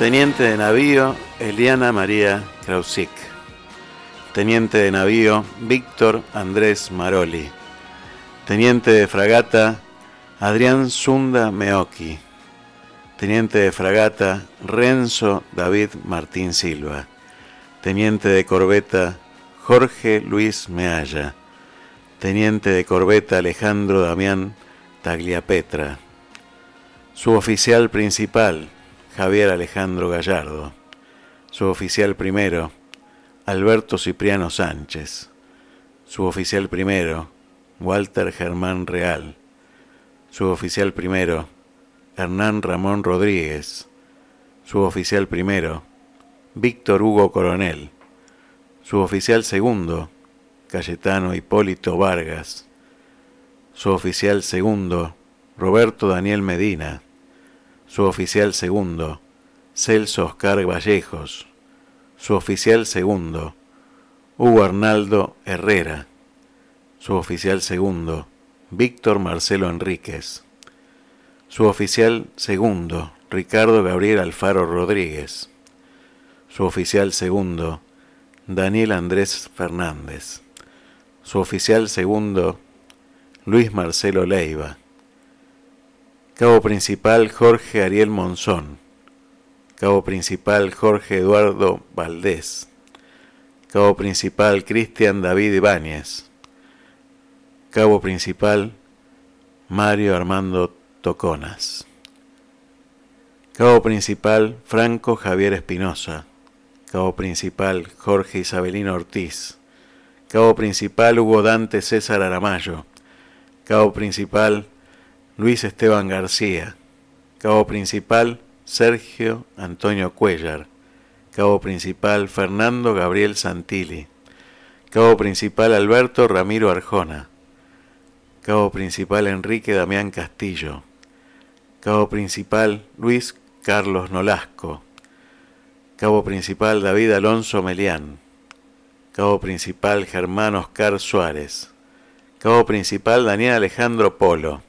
Teniente de navío Eliana María Krausik. Teniente de navío Víctor Andrés Maroli. Teniente de fragata Adrián Zunda Meoki. Teniente de fragata Renzo David Martín Silva. Teniente de corbeta Jorge Luis Mealla. Teniente de corbeta Alejandro Damián Tagliapetra. Suboficial principal Javier Alejandro Gallardo. Suboficial primero Alberto Cipriano Sánchez. Suboficial primero Walter Germán Real. Suboficial primero Hernán Ramón Rodríguez. Suboficial primero Víctor Hugo Coronel. Suboficial segundo Cayetano Hipólito Vargas. Suboficial segundo Roberto Daniel Medina. Suboficial segundo Celso Oscar Vallejos. Suboficial segundo Hugo Arnaldo Herrera. Suboficial segundo Víctor Marcelo Enríquez. Suboficial segundo, Ricardo Gabriel Alfaro Rodríguez. Suboficial segundo, Daniel Andrés Fernández. Suboficial segundo, Luis Marcelo Leiva. Cabo principal, Jorge Ariel Monzón. Cabo principal, Jorge Eduardo Valdés. Cabo principal, Cristian David Ibáñez. Cabo principal, Mario Armando Toconas. Cabo principal, Franco Javier Espinosa. Cabo principal, Jorge Isabelino Ortiz. Cabo principal, Hugo Dante César Aramayo. Cabo principal, Luis Esteban García. Cabo principal, Sergio Antonio Cuellar. Cabo principal, Fernando Gabriel Santilli. Cabo principal, Alberto Ramiro Arjona. Cabo principal, Enrique Damián Castillo. Cabo principal Luis Carlos Nolasco. Cabo principal David Alonso Melián. Cabo principal Germán Oscar Suárez. Cabo principal Daniel Alejandro Polo.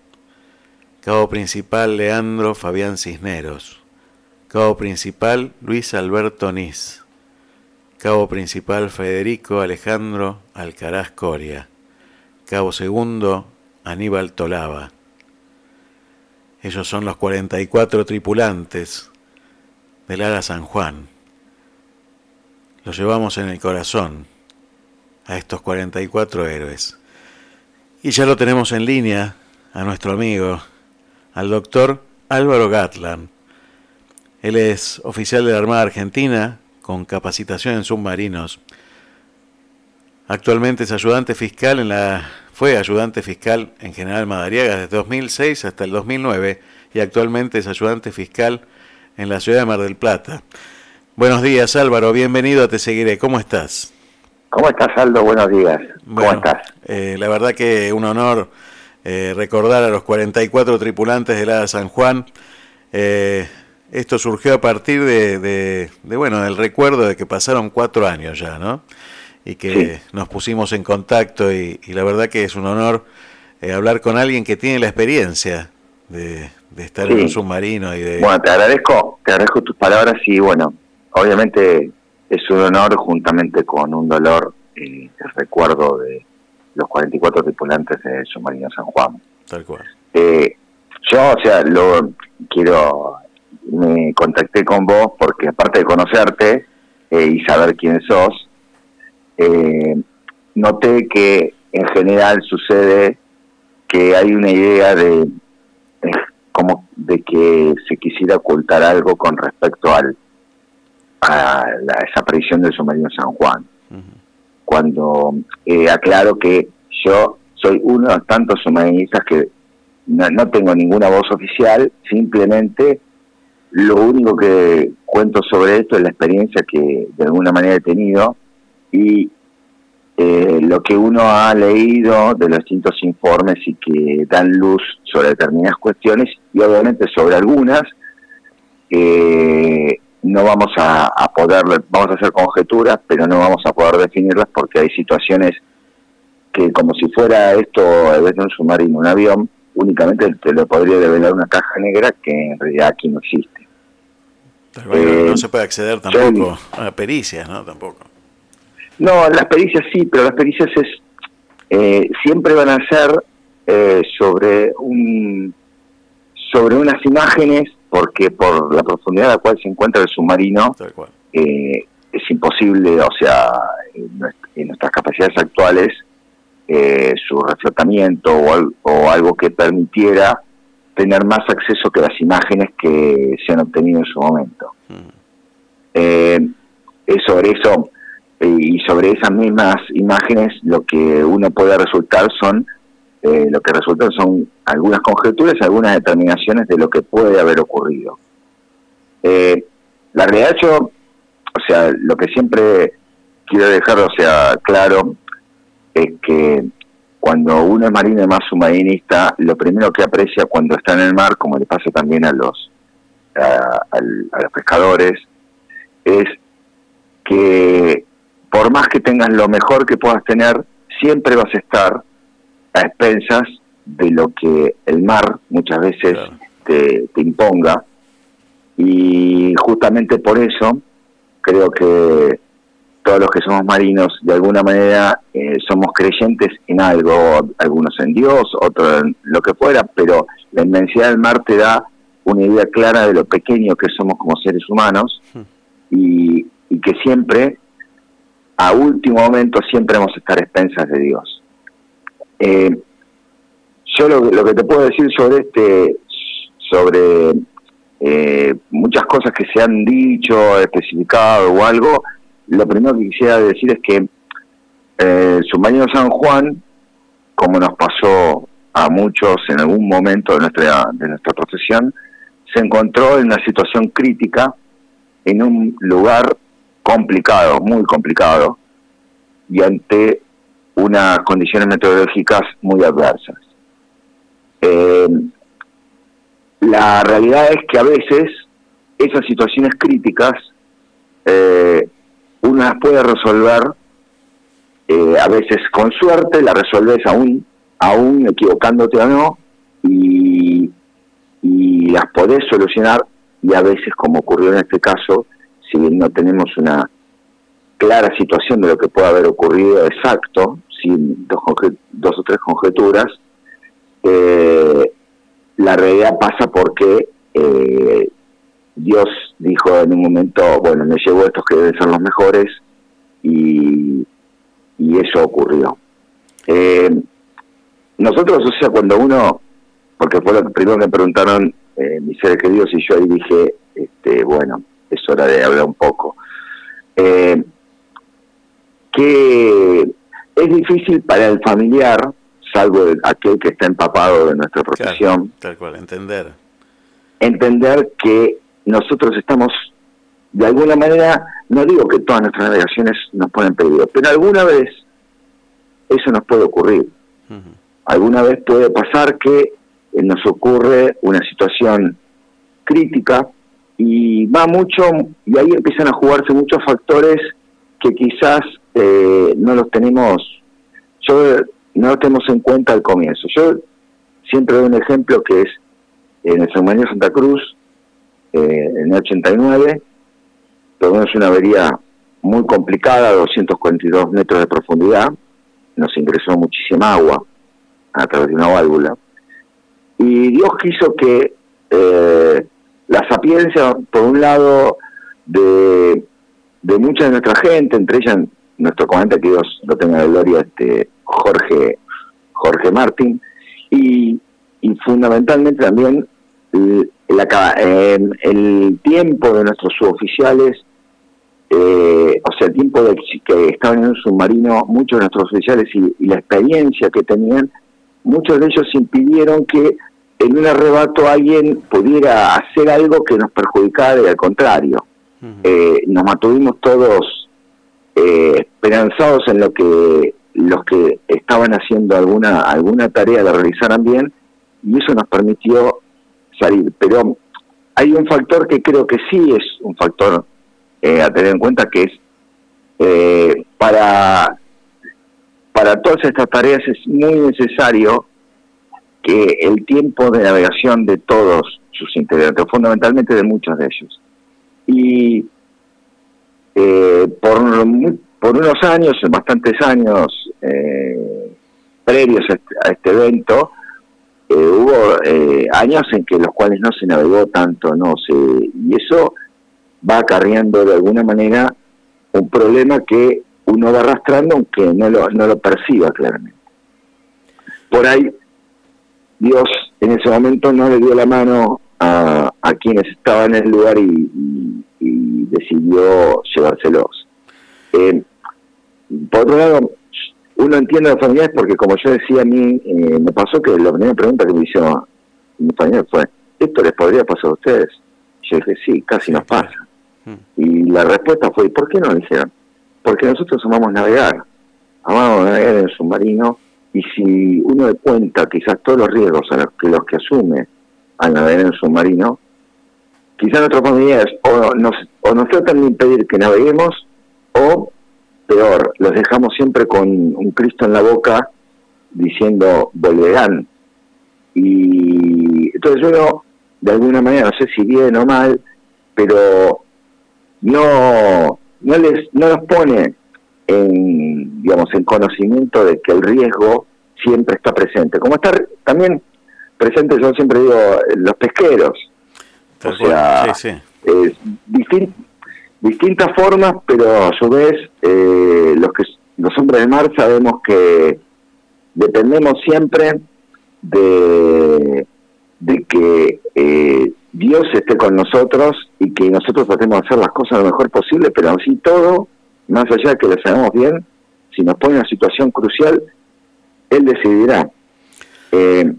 Cabo principal Leandro Fabián Cisneros. Cabo principal Luis Alberto Nis. Cabo principal Federico Alejandro Alcaraz Coria. Cabo segundo Aníbal Tolaba. Ellos son los 44 tripulantes del Ara San Juan. Los llevamos en el corazón a estos 44 héroes. Y ya lo tenemos en línea a nuestro amigo, al doctor Álvaro Gatland. Él es oficial de la Armada Argentina con capacitación en submarinos. Actualmente es ayudante fiscal en la fue ayudante fiscal en General Madariaga desde 2006 hasta el 2009 y actualmente es ayudante fiscal en la ciudad de Mar del Plata. Buenos días Álvaro, bienvenido a Te Seguiré, ¿cómo estás? ¿Cómo estás Aldo? Buenos días. ¿Cómo estás? Eh, la verdad que un honor eh, recordar a los 44 tripulantes del ADA San Juan. Eh, esto surgió a partir de, bueno, del recuerdo de que pasaron cuatro años ya, ¿no? y que nos pusimos en contacto y, la verdad que es un honor eh, hablar con alguien que tiene la experiencia de, estar en un submarino y de... Bueno, te agradezco, te agradezco tus palabras y bueno, obviamente es un honor juntamente con un dolor eh, el recuerdo de los 44 tripulantes del submarino San Juan. Tal cual. Eh, yo, o sea, lo quiero, me contacté con vos porque aparte de conocerte eh, y saber quién sos, eh, noté que en general sucede que hay una idea de, como de que se quisiera ocultar algo con respecto al a la desaparición del submarino San Juan. Cuando eh, aclaro que yo soy uno de tantos submarinistas que no, no, tengo ninguna voz oficial, simplemente lo único que cuento sobre esto es la experiencia que de alguna manera he tenido y eh, lo que uno ha leído de los distintos informes y que dan luz sobre determinadas cuestiones y obviamente sobre algunas eh, no vamos a, poder, vamos a hacer conjeturas, pero no vamos a poder definirlas porque hay situaciones que como si fuera esto, en vez de un submarino, un avión, únicamente te lo podría develar una caja negra que en realidad aquí no existe. no eh, se puede acceder tampoco a pericias, ¿no? Tampoco. No, las pericias sí, pero las pericias es eh, siempre van a ser eh, sobre un sobre unas imágenes porque por la profundidad a la cual se encuentra el submarino eh, es imposible, o sea, en nuestras capacidades actuales su reflotamiento o, algo que permitiera tener más acceso que las imágenes que se han obtenido en su momento. es sobre eso y sobre esas mismas imágenes lo que uno puede resultar son eh, lo que resultan son algunas conjeturas y algunas determinaciones de lo que puede haber ocurrido. Eh, la realidad yo, o sea, lo que siempre quiero dejar, o sea, claro, es que cuando uno es marino y más submarinista, lo primero que aprecia cuando está en el mar, como le pasa también a los a los pescadores, es que por más que tengas lo mejor que puedas tener, siempre vas a estar a expensas de lo que el mar muchas veces te, imponga. Y justamente por eso creo que todos los que somos marinos, de alguna manera, eh, somos creyentes en algo, algunos en Dios, otros en lo que fuera, pero la inmensidad del mar te da una idea clara de lo pequeño que somos como seres humanos hmm. y, y que siempre a último momento siempre vamos a estar expensas de Dios. Eh, yo lo, que te puedo decir sobre este, sobre eh, muchas cosas que se han dicho, especificado o algo, lo primero que quisiera decir es que eh, el San Juan, como nos pasó a muchos en algún momento de nuestra, de nuestra profesión, se encontró en una situación crítica en un lugar complicado, muy complicado, y ante unas condiciones meteorológicas muy adversas. Eh, la realidad es que a veces esas situaciones críticas eh, uno las puede resolver, eh, a veces con suerte, la resolves aún, aún equivocándote o no, y, y las podés solucionar, y a veces, como ocurrió en este caso, si no tenemos una clara situación de lo que puede haber ocurrido exacto, sin dos, o tres conjeturas, eh, la realidad pasa porque eh, Dios dijo en un momento, bueno, me llevo estos que deben ser los mejores y, eso ocurrió. Eh, nosotros, o sea, cuando uno, porque fue lo primero que me preguntaron mis seres queridos y yo ahí dije, este, bueno, es hora de hablar un poco. Eh, que es difícil para el familiar, salvo aquel que está empapado de nuestra profesión, tal cual, entender. Entender que nosotros estamos, de alguna manera, no digo que todas nuestras navegaciones nos pueden pedir, pero alguna vez eso nos puede ocurrir. Alguna vez puede pasar que eh, nos ocurre una situación crítica y va mucho, y ahí empiezan a jugarse muchos factores que quizás eh, no los tenemos, yo no los tenemos en cuenta al comienzo. Yo siempre doy un ejemplo que es en el San Santa Cruz, eh, en el 89, tuvimos una avería muy complicada, 242 metros de profundidad, nos ingresó muchísima agua a través de una válvula, y Dios quiso que eh, la sapiencia, por un lado, de, de mucha de nuestra gente, entre ellas nuestro comandante, que Dios lo tenga de gloria, este, Jorge, Jorge Martín, y, fundamentalmente también el, el, tiempo de nuestros suboficiales, eh, o sea, el tiempo de que estaban en un submarino, muchos de nuestros oficiales y, la experiencia que tenían, muchos de ellos impidieron que en un arrebato alguien pudiera hacer algo que nos perjudicara y al contrario. Eh, nos mantuvimos todos eh, esperanzados en lo que los que estaban haciendo alguna alguna tarea la realizaran bien y eso nos permitió salir. Pero hay un factor que creo que sí es un factor eh, a tener en cuenta que es eh, para para todas estas tareas es muy necesario que el tiempo de navegación de todos sus integrantes, fundamentalmente de muchos de ellos, Y eh, por, unos años, bastantes años eh, previos a este, este evento, eh, hubo años en que los cuales no se navegó tanto, no se, y eso va acarreando de alguna manera un problema que uno va arrastrando aunque no lo, no lo perciba claramente. Por ahí Dios en ese momento no le dio la mano a quienes estaban en el lugar y, decidió llevárselos. Eh, por otro lado, uno entiende a las familiares porque como yo decía a mí, eh, me pasó que la primera pregunta que me hizo mi familia fue, ¿esto les podría pasar a ustedes? Yo dije, sí, casi nos pasa. Mm. Y la respuesta fue, ¿por qué no lo dijeron? Porque nosotros amamos navegar, amamos navegar en el submarino y si uno de cuenta quizás todos los riesgos a los que, los que asume al navegar en el submarino, quizás nuestros familiares o nos, o nos tratan de impedir que naveguemos o peor, los dejamos siempre con un Cristo en la boca diciendo volverán. Y entonces uno, de alguna manera, no sé si bien o mal, pero no, no, les, no los pone en, digamos, en conocimiento de que el riesgo siempre está presente. Como está también presente, yo siempre digo, los pesqueros. O sea, distintas formas, pero a su vez eh, los que los hombres de mar sabemos que dependemos siempre de, de que eh, Dios esté con nosotros y que nosotros tratemos de hacer las cosas lo mejor posible, pero así todo, más allá de que lo sabemos bien, si nos pone en una situación crucial, Él decidirá. Eh,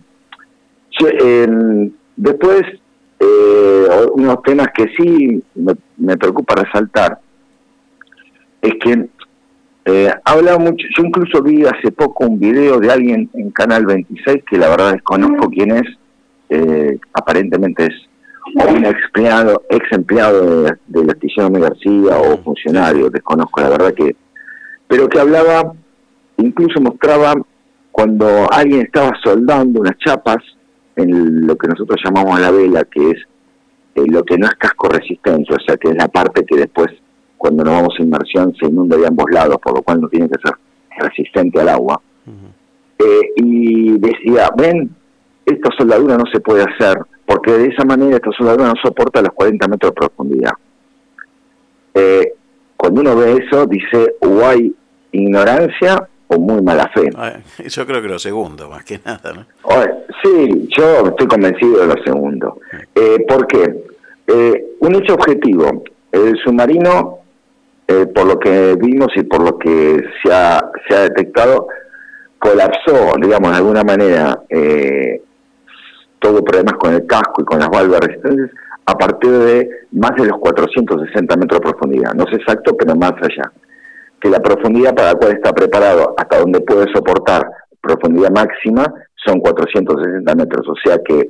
después, eh, unos temas que sí me, preocupa resaltar. Es que eh, habla mucho, yo incluso vi hace poco un video de alguien en Canal 26 que la verdad desconozco quién es, eh, aparentemente es un ex empleado, ex empleado de, de la García o funcionario, desconozco la verdad que, pero que hablaba, incluso mostraba cuando alguien estaba soldando unas chapas en lo que nosotros llamamos la vela, que es eh, lo que no es casco resistente, o sea, que es la parte que después, cuando nos vamos a inmersión, se inunda de ambos lados, por lo cual no tiene que ser resistente al agua. Eh, y decía, ven, esta soldadura no se puede hacer, porque de esa manera esta soldadura no soporta los 40 metros de profundidad. Eh, cuando uno ve eso, dice, o hay ignorancia o muy mala fe. Yo creo que lo segundo, más que nada, ¿no? sí, yo estoy convencido de lo segundo. Eh, ¿Por qué? Eh, un hecho objetivo, el submarino, eh, por lo que vimos y por lo que se ha, se ha detectado, colapsó, digamos, de alguna manera, eh, todo problemas con el casco y con las válvulas resistentes a partir de más de los 460 metros de profundidad. No sé exacto, pero más allá que la profundidad para la cual está preparado, hasta donde puede soportar profundidad máxima, son 460 metros. O sea que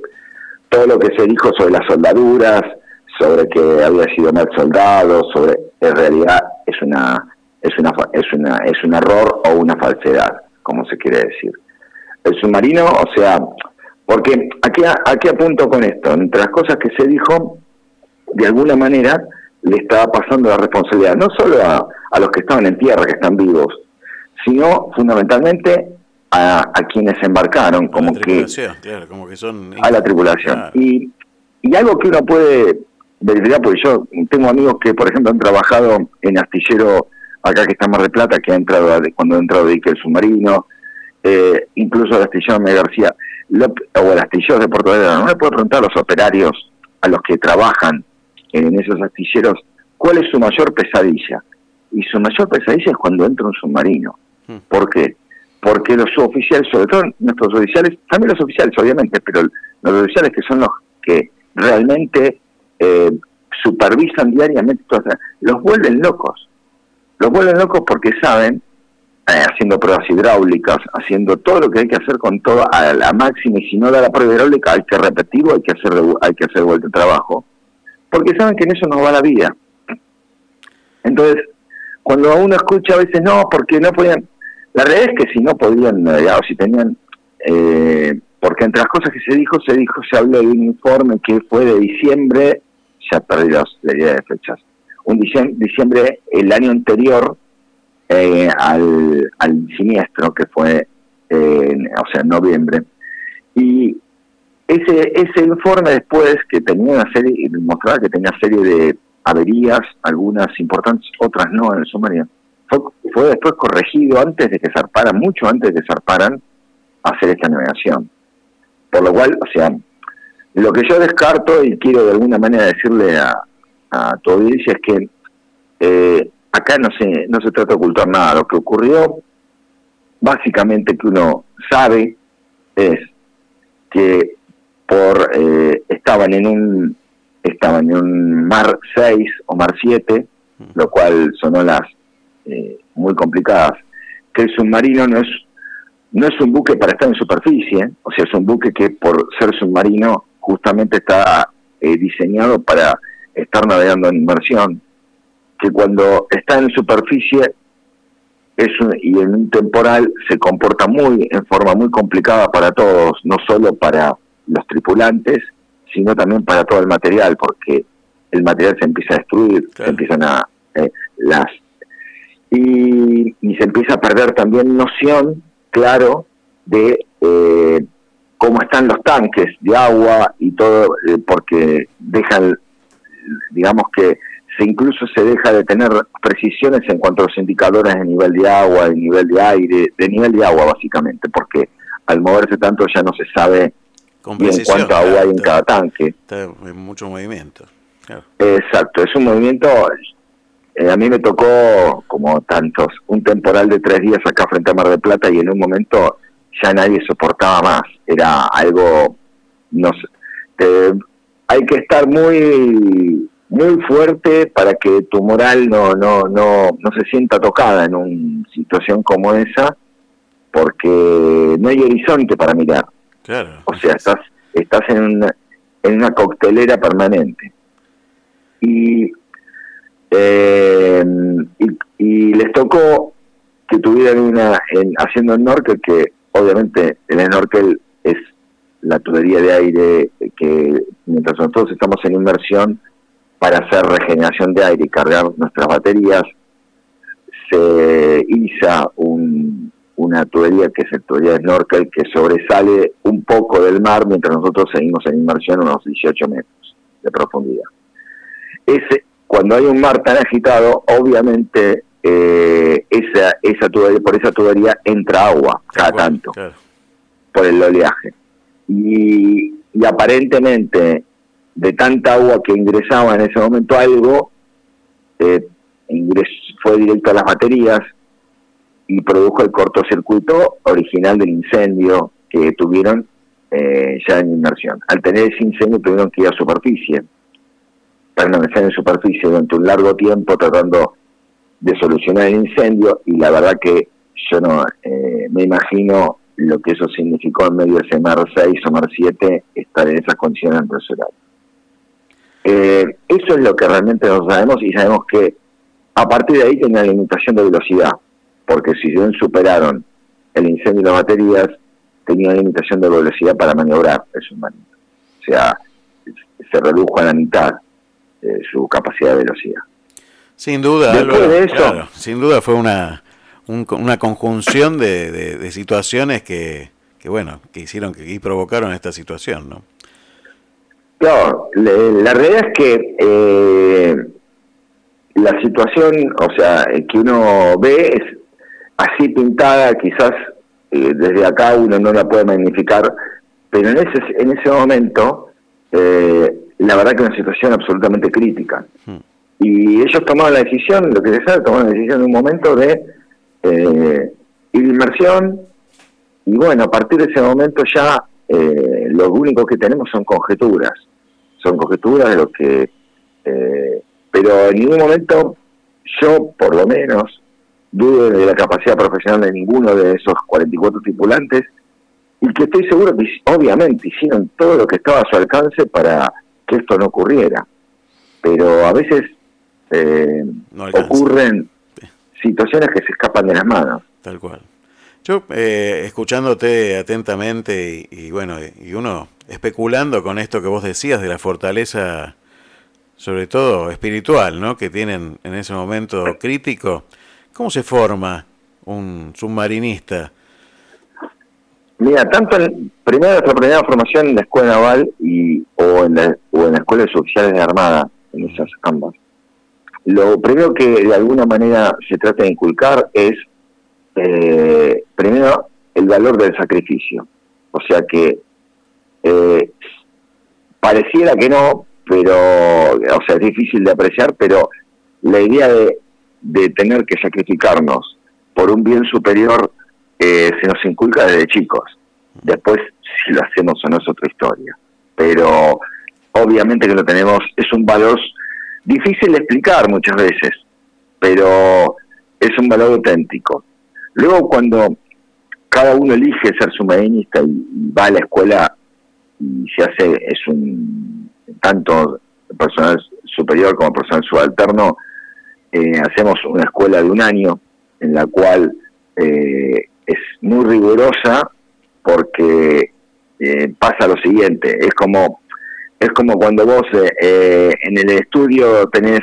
todo lo que se dijo sobre las soldaduras, sobre que había sido mal soldado, sobre en realidad es una es una es una es un error o una falsedad, como se quiere decir. El submarino, o sea, porque aquí aquí apunto con esto, entre las cosas que se dijo, de alguna manera le estaba pasando la responsabilidad no solo a, a los que estaban en tierra, que están vivos, sino fundamentalmente a, quienes embarcaron, como que, como que son... a la tripulación. Y, y algo que uno puede verificar, porque yo tengo amigos que, por ejemplo, han trabajado en astillero acá que está Mar de Plata, que ha entrado cuando ha entrado de el submarino, eh, incluso el astillero de García, o el astillero de Puerto Vallarta, no le puedo preguntar a los operarios, a los que trabajan en esos astilleros, cuál es su mayor pesadilla y su mayor pesadilla es cuando entra un submarino. Hmm. ¿Por qué? Porque los suboficiales, sobre todo nuestros oficiales, también los oficiales obviamente, pero los oficiales que son los que realmente eh, supervisan diariamente, los vuelven locos. Los vuelven locos porque saben, eh, haciendo pruebas hidráulicas, haciendo todo lo que hay que hacer con todo a la máxima, y si no da la prueba hidráulica hay que repetirlo, hay que hacer, hay que hacer vuelta de trabajo, porque saben que en eso nos va la vida. Entonces, cuando uno escucha a veces no, porque no podían, la realidad es que si no podían, eh, o si tenían, eh, porque entre las cosas que se dijo, se dijo, se habló de un informe que fue de diciembre, ya perdí la idea de fechas. Un diciembre, el año anterior eh, al, al siniestro, que fue, o sea, en noviembre. Y ese, ese informe después, que tenía una serie, mostraba que tenía serie de averías, algunas importantes, otras no en el submarino, fue, fue después corregido antes de que zarparan, mucho antes de que zarparan, a hacer esta navegación. Por lo cual, o sea, lo que yo descarto y quiero de alguna manera decirle a, a tu audiencia es que eh, acá no se, no se trata de ocultar nada. Lo que ocurrió, básicamente que uno sabe, es que por eh, estaban en un estaban en un mar 6 o mar 7, lo cual son olas eh, muy complicadas, que el submarino no es no es un buque para estar en superficie, o sea, es un buque que por ser submarino justamente está eh, diseñado para estar navegando en inmersión, que cuando está en superficie es y en un temporal se comporta muy en forma muy complicada para todos, no solo para los tripulantes, sino también para todo el material, porque el material se empieza a destruir, se empiezan a eh, las y, y, se empieza a perder también noción, claro, de eh, cómo están los tanques de agua y todo, eh, porque dejan, digamos que se incluso se deja de tener precisiones en cuanto a los indicadores de nivel de agua, de nivel de aire, de nivel de agua básicamente, porque al moverse tanto ya no se sabe en cuánto agua hay en cada tanque. Está en mucho movimiento. Exacto, es un movimiento, eh, a mí me tocó como tantos, un temporal de tres días acá frente a Mar del Plata y en un momento ya nadie soportaba más, era algo, no sé, hay que estar muy muy fuerte para que tu moral no no no no se sienta tocada en una situación como esa porque no hay horizonte para mirar o sea, estás, estás en, una, en una coctelera permanente. Y, eh, y, les tocó que tuvieran una, en, haciendo snorkel, que obviamente el snorkel es la tubería de aire que mientras nosotros estamos en inmersión para hacer regeneración de aire y cargar nuestras baterías, se iza un, una tubería que es el tubería de snorkel que sobresale un poco del mar mientras nosotros seguimos en inmersión unos 18 metros de profundidad. Ese, cuando hay un mar tan agitado, obviamente eh, esa, esa tubería, por esa tubería entra agua cada tanto, por el oleaje. Y, y aparentemente de tanta agua que ingresaba en ese momento algo, eh, fue directo a las baterías, y produjo el cortocircuito original del incendio que tuvieron eh, ya en inmersión. Al tener ese incendio tuvieron que ir a superficie, permanecer en superficie durante un largo tiempo tratando de solucionar el incendio y la verdad que yo no eh, me imagino lo que eso significó en medio de ese mar 6 o mar 7 estar en esas condiciones empresariales. Eh, eso es lo que realmente no sabemos y sabemos que a partir de ahí tenía limitación de velocidad porque si bien superaron el incendio y las baterías, tenían limitación de velocidad para maniobrar el submarino. O sea, se redujo a la mitad eh, su capacidad de velocidad. Sin duda, sin duda fue una, una conjunción de, situaciones que, que, bueno, que hicieron que y provocaron esta situación, ¿no? Claro, la realidad es que eh, la situación, o sea, que uno ve es así pintada, quizás eh, desde acá uno no la puede magnificar, pero en ese, en ese momento, eh, la verdad que una situación absolutamente crítica. Hmm. Y ellos tomaron la decisión, lo que sabe, tomaron la decisión en un momento de eh, ir inmersión, y bueno, a partir de ese momento ya eh, lo único que tenemos son conjeturas, son conjeturas de lo que... pero en ningún momento yo, por lo menos, dudo de la capacidad profesional de ninguno de esos 44 tripulantes y que estoy seguro que obviamente hicieron todo lo que estaba a su alcance para que esto no ocurriera. Pero a veces eh, ocurren situaciones que se escapan de las manos. Tal cual. Yo, eh, escuchándote atentamente y, y, bueno, y uno especulando con esto que vos decías de la fortaleza sobre todo espiritual, ¿no? que tienen en ese momento crítico. ¿Cómo se forma un submarinista? Mira, tanto en, primero nuestra primera formación en la escuela naval y o en la, o en la escuela de oficiales de armada, en esas ambas. Lo primero que de alguna manera se trata de inculcar es eh, primero el valor del sacrificio. O sea que eh, pareciera que no, pero, o sea, es difícil de apreciar, pero la idea de, de tener que sacrificarnos por un bien superior eh, se nos inculca desde chicos. Después, si lo hacemos o no es otra historia. Pero obviamente que lo tenemos, es un valor difícil de explicar muchas veces, pero es un valor auténtico. Luego cuando cada uno elige ser submarinista y va a la escuela y se hace, es un tanto personal superior como personal subalterno, eh, hacemos una escuela de un año en la cual eh, es muy rigurosa porque eh, pasa lo siguiente, es como es como cuando vos en el estudio tenés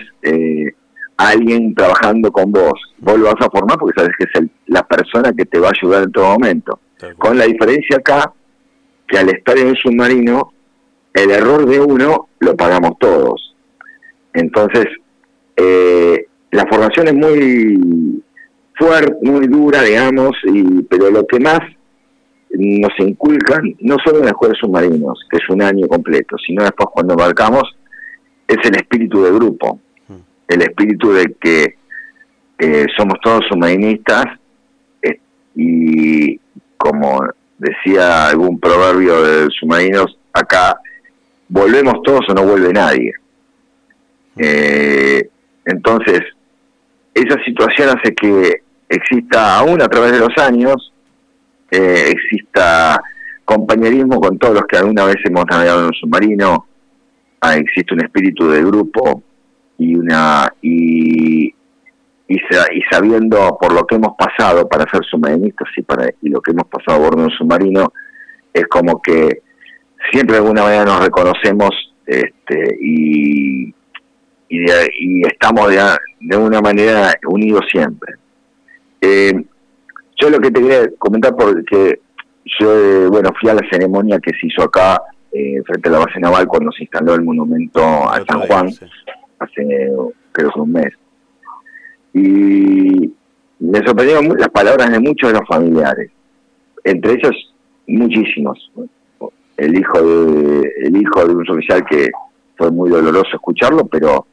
a alguien trabajando con vos, vos lo vas a formar porque sabes que es la persona que te va a ayudar en todo momento. Con la diferencia acá que al estar en un submarino, el error de uno lo pagamos todos. Entonces, eh, la formación es muy fuerte, muy dura, digamos, y, pero lo que más nos inculcan, no solo en la escuela de submarinos, que es un año completo, sino después cuando embarcamos, es el espíritu de grupo, mm. el espíritu de que eh, somos todos submarinistas eh, y como decía algún proverbio de submarinos, acá volvemos todos o no vuelve nadie. Eh, entonces, esa situación hace que exista aún a través de los años, eh, exista compañerismo con todos los que alguna vez hemos navegado en un submarino, ah, existe un espíritu de grupo y una y y, sabiendo por lo que hemos pasado para ser submarinistas y, para, y lo que hemos pasado a bordo de un submarino, es como que siempre de alguna manera nos reconocemos este, y, y, estamos de, de una manera unidos siempre. Eh, yo lo que te quería comentar, porque yo, eh, bueno, fui a la ceremonia que se hizo acá, eh, frente a la base naval, cuando se instaló el monumento a San Juan, hace creo que un mes y me sorprendieron las palabras de muchos de los familiares, entre ellos muchísimos. El hijo de, el hijo de un oficial que fue muy doloroso escucharlo, pero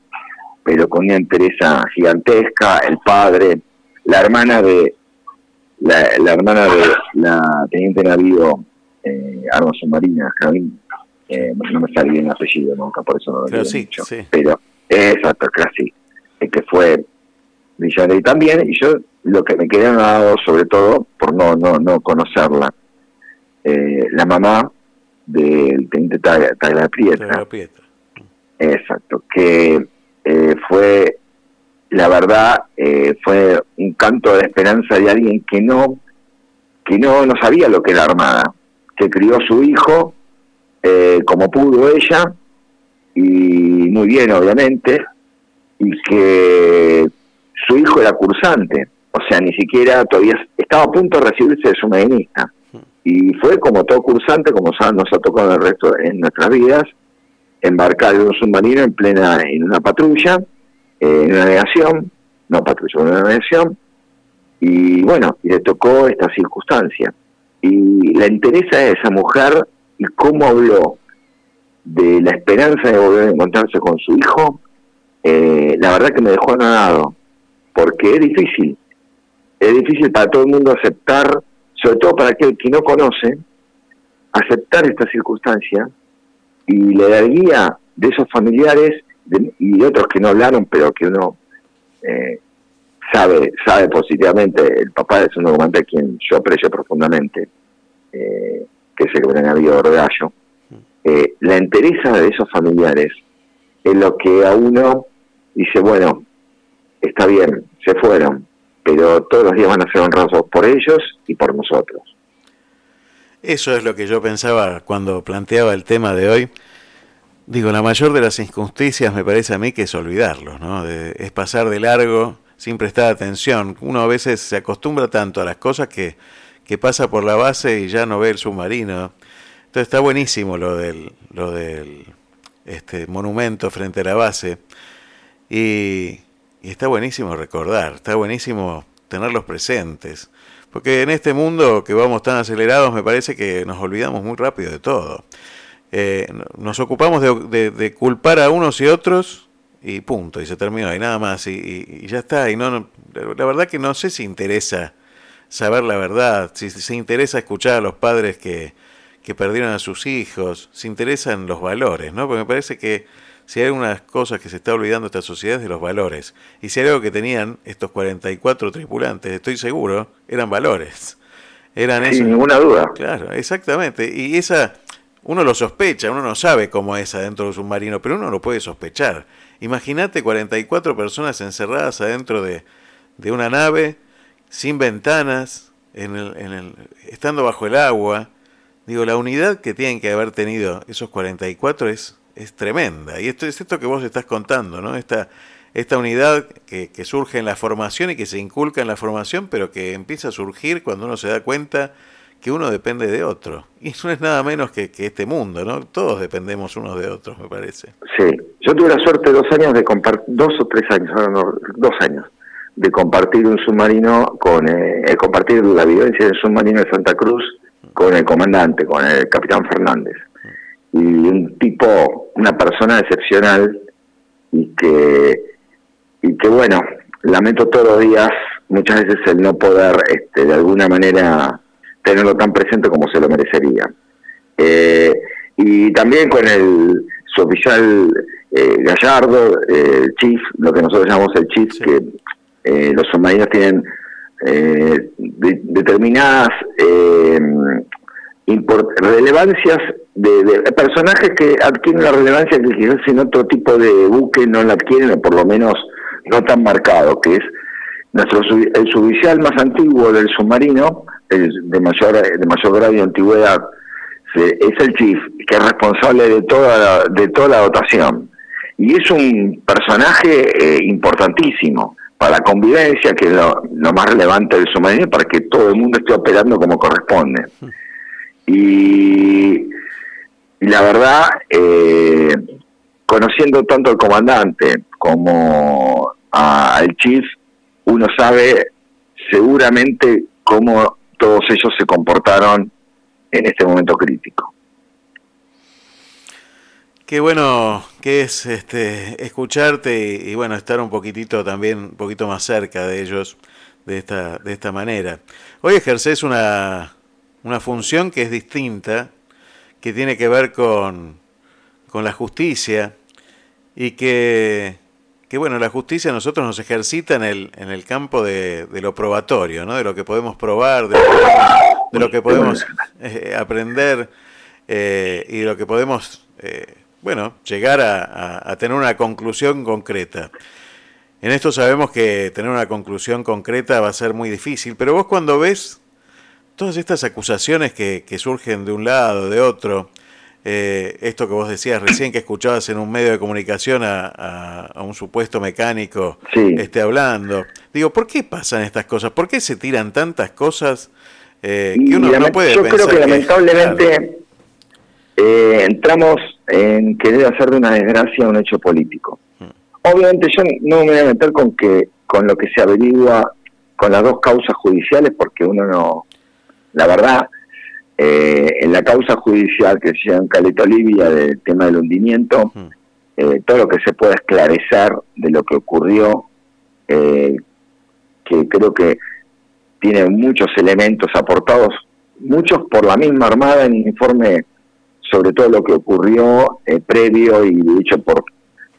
pero con una interesa gigantesca, el padre, la hermana de la, hermana de la teniente navío eh, Armas Submarinas, eh, no me sale bien el apellido nunca, por eso no lo he dicho. Pero, exacto, casi, que fue y también, y yo lo que me quedé dado sobre todo, por no, no, no conocerla, eh, la mamá del teniente Tagla Pietra. Exacto, que eh, fue, la verdad, eh, fue un canto de esperanza de alguien que no, que no, no sabía lo que era armada, que crió su hijo como pudo ella, y muy bien obviamente, y que su hijo era cursante, o sea, ni siquiera todavía estaba a punto de recibirse de su medinista. Y fue como todo cursante, como nos ha tocado en el resto en nuestras vidas, embarcar en un submarino en plena, en una patrulla, eh, en una navegación, no patrulla, en una navegación, y bueno, y le tocó esta circunstancia. Y la interesa de esa mujer y cómo habló de la esperanza de volver a encontrarse con su hijo, eh, la verdad que me dejó anonadado porque es difícil, es difícil para todo el mundo aceptar, sobre todo para aquel que no conoce, aceptar esta circunstancia y la guía de esos familiares y de otros que no hablaron, pero que uno eh, sabe sabe positivamente, el papá es un documento a quien yo aprecio profundamente, eh, que es el gran amigo de Gallo, eh, la interesa de esos familiares es lo que a uno dice, bueno, está bien, se fueron, pero todos los días van a ser honrados por ellos y por nosotros. Eso es lo que yo pensaba cuando planteaba el tema de hoy, Digo, la mayor de las injusticias me parece a mí que es olvidarlo, ¿no? es pasar de largo sin prestar atención. Uno a veces se acostumbra tanto a las cosas que, que pasa por la base y ya no ve el submarino. Entonces está buenísimo lo del, lo del este, monumento frente a la base. Y, y está buenísimo recordar, está buenísimo tenerlos presentes. Porque en este mundo que vamos tan acelerados me parece que nos olvidamos muy rápido de todo. Eh, nos ocupamos de, culpar a unos y otros y punto, y se terminó, y nada más, y, ya está. Y no, la verdad que no sé si interesa saber la verdad, si se interesa escuchar a los padres que, que perdieron a sus hijos, si interesan los valores, ¿no? Porque me parece que si hay algunas cosas que se está olvidando esta sociedad es de los valores. Y si hay algo que tenían estos 44 tripulantes, estoy seguro, eran valores. Eran Sin ninguna duda. Claro, exactamente. Y esa uno lo sospecha, uno no sabe cómo es adentro de un submarino, pero uno lo puede sospechar. Imagínate 44 personas encerradas adentro de, de una nave, sin ventanas, en el, en el, estando bajo el agua. Digo, la unidad que tienen que haber tenido esos 44 es, es tremenda. Y esto es esto que vos estás contando, ¿no? Esta, esta unidad que, que surge en la formación y que se inculca en la formación, pero que empieza a surgir cuando uno se da cuenta que uno depende de otro. Y no es nada menos que, este mundo, ¿no? Todos dependemos unos de otros, me parece. Sí, yo tuve la suerte dos años de compartir, dos o tres años, dos años, de compartir un submarino con, eh, compartir la vivencia del submarino de Santa Cruz con el comandante, con el capitán Fernández. Y un tipo, una persona excepcional y que, y que bueno, lamento todos los días, muchas veces el no poder este, de alguna manera tenerlo tan presente como se lo merecería. Eh, y también con el su oficial eh, Gallardo, eh, el chief, lo que nosotros llamamos el chief, que los submarinos tienen determinadas relevancias de, personajes que adquieren la relevancia que quizás en otro tipo de buque no la adquieren, o por lo menos no tan marcado, que es nuestro el suboficial más antiguo del submarino, de mayor de mayor grado de antigüedad es el chief que es responsable de toda la, de toda la dotación. Y es un personaje eh, importantísimo para la convivencia que es lo, más relevante del submarino para que todo el mundo esté operando como corresponde y, la verdad eh, conociendo tanto al comandante como al chief uno sabe seguramente cómo todos ellos se comportaron en este momento crítico. Qué bueno que es este escucharte y, bueno estar un poquitito también un poquito más cerca de ellos de esta de esta manera. Hoy ejerces una una función que es distinta, que tiene que ver con con la justicia y que que bueno, la justicia nosotros nos ejercita en el, en el campo de, lo probatorio, ¿no? de lo que podemos probar, de lo que, podemos eh, aprender eh, y de lo que podemos, eh, bueno, llegar a, tener una conclusión concreta. En esto sabemos que tener una conclusión concreta va a ser muy difícil, pero vos cuando ves todas estas acusaciones que, que surgen de un lado, de otro, eh, esto que vos decías recién que escuchabas en un medio de comunicación a, un supuesto mecánico esté hablando. Digo, ¿por qué pasan estas cosas? ¿Por qué se tiran tantas cosas eh, que uno no puede Yo creo que, lamentablemente eh, entramos en querer hacer de una desgracia un hecho político. Hmm. Obviamente yo no me voy a meter con que con lo que se averigua con las dos causas judiciales porque uno no, la verdad, eh, en la causa judicial que se llama Caleta Olivia del tema del hundimiento, eh, todo lo que se pueda esclarecer de lo que ocurrió, eh, que creo que tiene muchos elementos aportados, muchos por la misma Armada en el informe sobre todo lo que ocurrió previo y dicho por,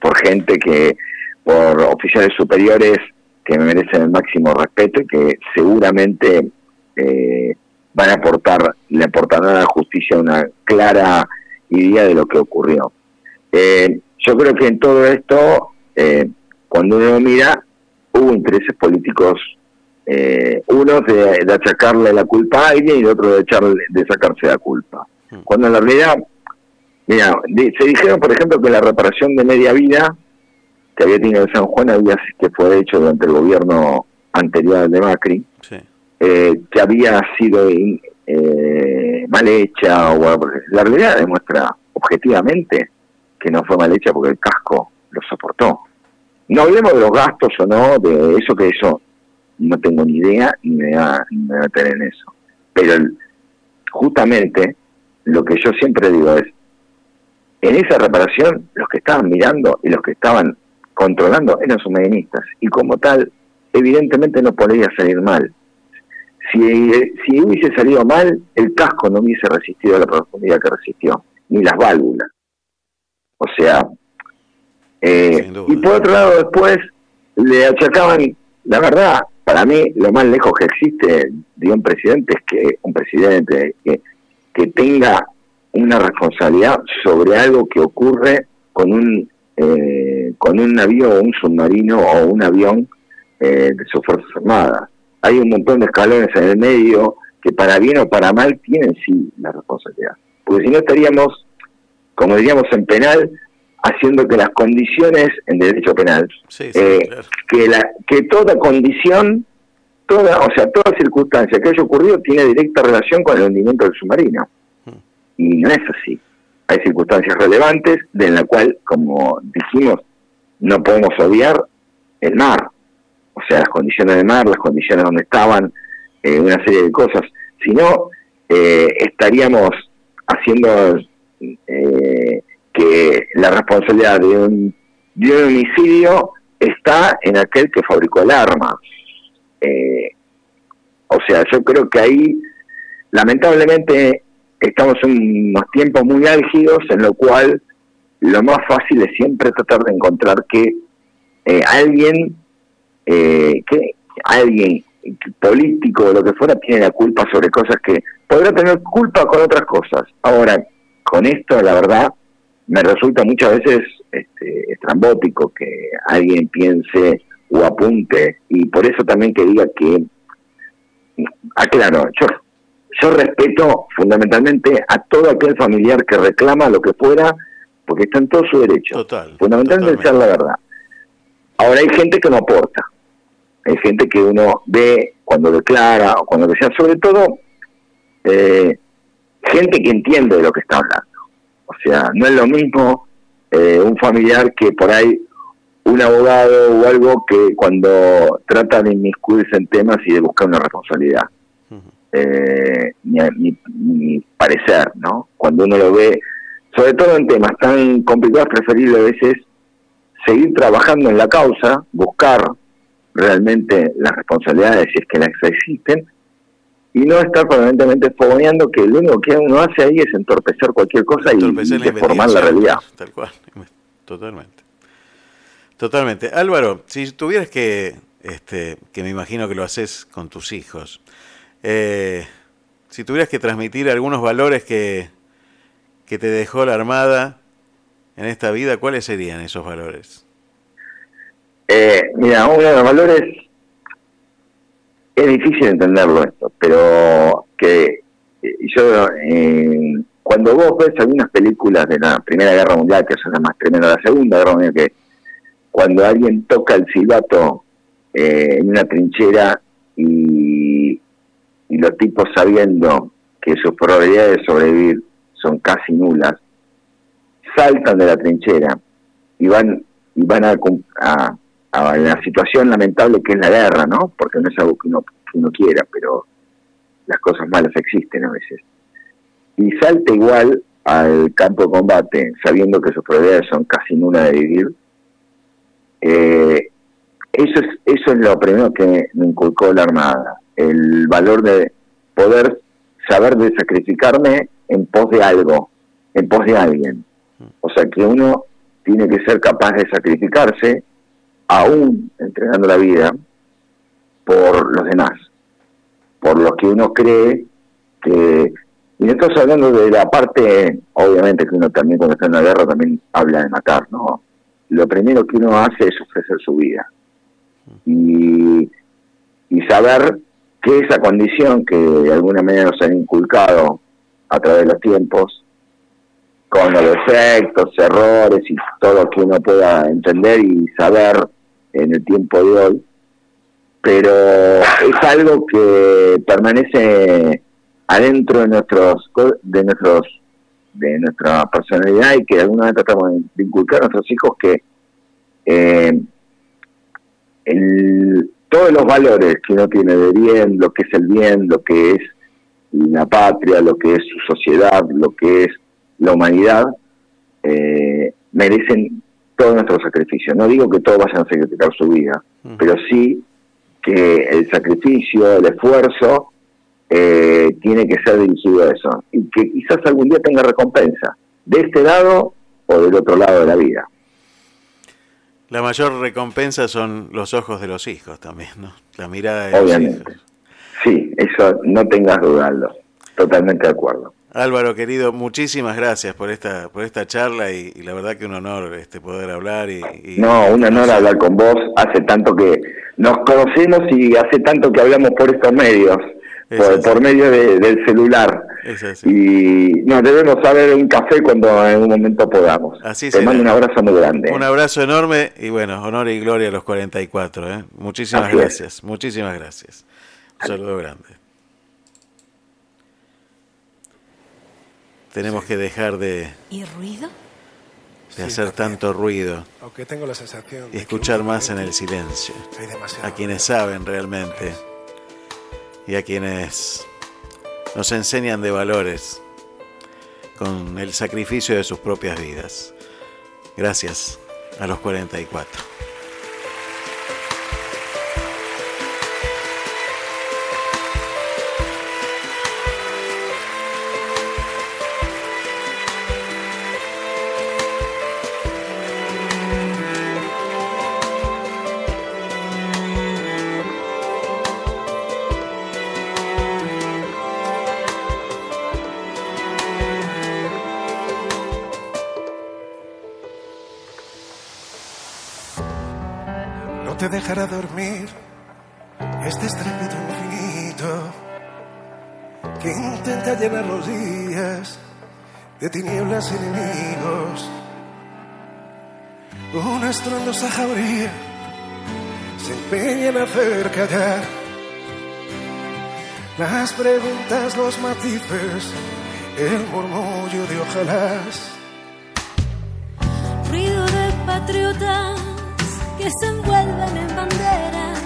por gente que, por oficiales superiores que me merecen el máximo respeto y que seguramente eh, van a aportar, le aportarán a la justicia una clara idea de lo que ocurrió. Eh, yo creo que en todo esto, eh, cuando uno mira, hubo intereses políticos, eh, uno de, achacarle la culpa a alguien y otro de, echarle, de sacarse la culpa. Hmm. Cuando en la realidad Mira, se dijeron, por ejemplo, que la reparación de media vida que había tenido San Juan había que fue hecho durante el gobierno anterior de Macri, eh, que había sido eh, mal hecha, o la realidad demuestra objetivamente que no fue mal hecha porque el casco lo soportó. No hablemos de los gastos o no, de eso que eso no tengo ni idea ni me va, me a tener en eso. Pero justamente lo que yo siempre digo es, en esa reparación los que estaban mirando y los que estaban controlando eran submarinistas y como tal evidentemente no podría salir mal. Si, si hubiese salido mal, el casco no hubiese resistido a la profundidad que resistió, ni las válvulas. O sea, eh, y por otro lado después le achacaban, la verdad, para mí lo más lejos que existe de un presidente es que un presidente que, que tenga una responsabilidad sobre algo que ocurre con un eh, con un navío o un submarino o un avión eh, de sus fuerzas armadas. Hay un montón de escalones en el medio que para bien o para mal tienen sí la responsabilidad. Porque si no estaríamos, como diríamos en penal, haciendo que las condiciones en derecho penal, eh, que, la, que toda condición, toda, o sea, toda circunstancia que haya ocurrido tiene directa relación con el hundimiento del submarino. Hmm. Y no es así. Hay circunstancias relevantes de la cual, como dijimos, no podemos obviar el mar. O sea, las condiciones del mar, las condiciones donde estaban, eh, una serie de cosas. Si no, eh, estaríamos haciendo eh, que la responsabilidad de un, de un homicidio está en aquel que fabricó el arma. Eh, o sea, yo creo que ahí, lamentablemente, estamos en unos tiempos muy álgidos en lo cual lo más fácil es siempre tratar de encontrar que alguien, eh, que alguien político o lo que fuera tiene la culpa sobre cosas que podrá tener culpa con otras cosas. Ahora, con esto, la verdad, me resulta muchas veces este, estrambótico que alguien piense o apunte, y por eso también que diga que, aclaro, yo, yo respeto fundamentalmente a todo aquel familiar que reclama lo que fuera, porque está en todo su derecho. Total, fundamentalmente ser la verdad. Ahora hay gente que no aporta, hay gente que uno ve cuando declara o cuando decía, sobre todo eh, gente que entiende de lo que está hablando. O sea, no es lo mismo eh, un familiar que por ahí un abogado o algo que cuando trata de inmiscuirse en temas y de buscar una responsabilidad. Eh, ni, parecer, ¿no? Cuando uno lo ve, sobre todo en temas tan complicados, preferible a veces seguir trabajando en la causa, buscar realmente las responsabilidades si es que las existen, y no estar permanentemente fogoneando que lo único que uno hace ahí es entorpecer cualquier cosa y, deformar la, realidad. Tal cual, totalmente. Totalmente. Álvaro, si tuvieras que, este, que me imagino que lo haces con tus hijos, eh, si tuvieras que transmitir algunos valores que, que te dejó la Armada en esta vida, ¿cuáles serían esos valores? Eh, mira, uno de los valores es difícil entenderlo esto, pero que eh, yo, eh, cuando vos ves algunas películas de la Primera Guerra Mundial, que son las más tremendas, la Segunda Guerra Mundial, que cuando alguien toca el silbato eh, en una trinchera y, y los tipos sabiendo que sus probabilidades de sobrevivir son casi nulas, saltan de la trinchera y van y van a, a a la situación lamentable que es la guerra, ¿no? Porque no es algo que uno, quiera, pero las cosas malas existen a veces. Y salta igual al campo de combate, sabiendo que sus probabilidades son casi nulas de vivir. Eh, eso, es, eso es lo primero que me inculcó la Armada, el valor de poder saber de sacrificarme en pos de algo, en pos de alguien. O sea que uno tiene que ser capaz de sacrificarse aún entregando la vida por los demás, por lo que uno cree que... Y estamos hablando de la parte, obviamente que uno también cuando está en la guerra también habla de matar, ¿no? Lo primero que uno hace es ofrecer su vida. Y, y saber que esa condición que de alguna manera nos han inculcado a través de los tiempos, con los defectos, errores y todo lo que uno pueda entender y saber en el tiempo de hoy, pero es algo que permanece adentro de nuestros de nuestros de nuestra personalidad y que de alguna manera tratamos de inculcar a nuestros hijos que eh, el, todos los valores que uno tiene de bien, lo que es el bien, lo que es la patria, lo que es su sociedad, lo que es la humanidad, eh, merecen todo nuestro sacrificio. No digo que todos vayan a sacrificar su vida, pero sí que el sacrificio, el esfuerzo, eh, tiene que ser dirigido a eso. Y que quizás algún día tenga recompensa, de este lado o del otro lado de la vida. La mayor recompensa son los ojos de los hijos también, ¿no? La mirada de Obviamente. los hijos. Sí, eso no tengas duda, Totalmente de acuerdo. Álvaro querido, muchísimas gracias por esta por esta charla y, la verdad que un honor este poder hablar y, no un honor hablar con vos. Hace tanto que nos conocemos y hace tanto que hablamos por estos medios, por, medio del celular. Y nos debemos saber un café cuando en un momento podamos. Así Te mando un abrazo muy grande. Un abrazo enorme y bueno, honor y gloria a los 44. ¿eh? Muchísimas gracias, muchísimas gracias. Un saludo grande. Tenemos que dejar de... ¿Y ruido? De hacer tanto ruido. Aunque tengo la sensación y escuchar más en el silencio. A quienes saben realmente. Y a quienes nos enseñan de valores con el sacrificio de sus propias vidas. Gracias a los 44. De tinieblas enemigos. Una estrondosa jauría se empeña en hacer callar las preguntas, los matices, el murmullo de ojalás. Ruido de patriotas que se envuelven en banderas,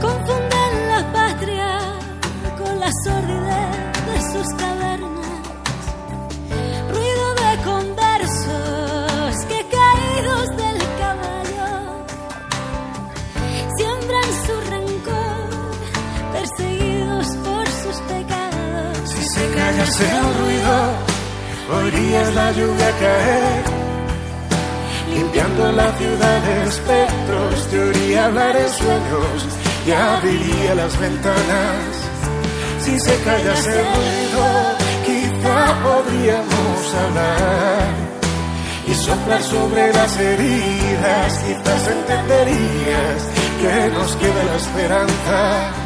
confunden la patria con la sordidez de sus cavernas, callase el ruido, oirías la lluvia caer limpiando la ciudad de espectros, te oiría hablar en sueños y abriría las ventanas. Si se callase el ruido, quizá podríamos hablar y soplar sobre las heridas, quizás entenderías que nos queda la esperanza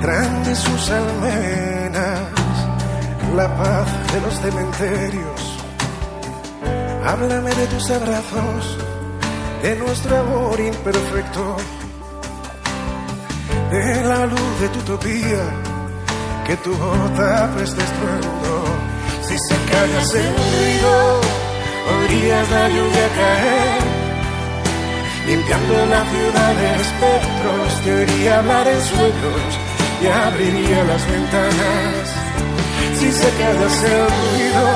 traen de sus almenas la paz de los cementerios. Háblame de tus abrazos, de nuestro amor imperfecto, de la luz de tu utopía, que tu bota preste estruendo. Si se callas el ruido, oirías la lluvia caer, limpiando la ciudad de espectros, te oiría hablar en sueños y abriría las ventanas. Si se quedase el ruido,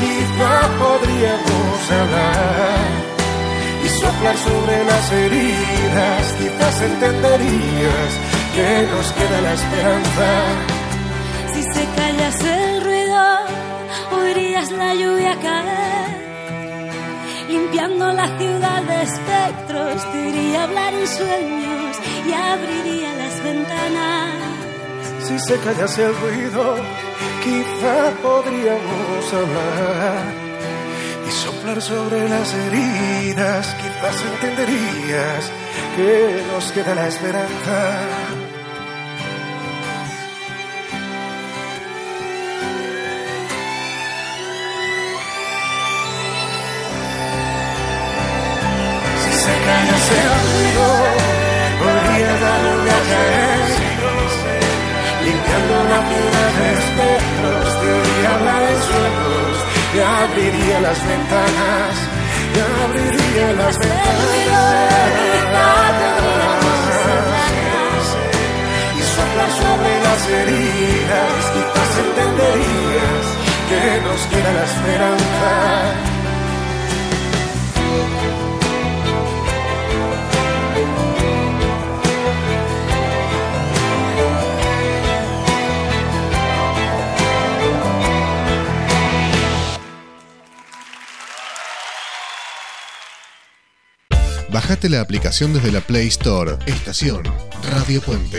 quizá podríamos hablar y soplar sobre las heridas, quizás entenderías que nos queda la esperanza. Si se callase el ruido, oirías la lluvia caer limpiando la ciudad de espectros, te iría a hablar en sueños y abriría las ventanas. Si se callase el ruido, quizá podríamos hablar y soplar sobre las heridas, quizás entenderías que nos queda la esperanza. De espejos, te hablar en sueños y abriría las ventanas, y abriría las ventanas. Y soplar sobre las heridas, quizás entenderías que nos queda la esperanza. Bajate la aplicación desde la Play Store. Estación Radio Puente.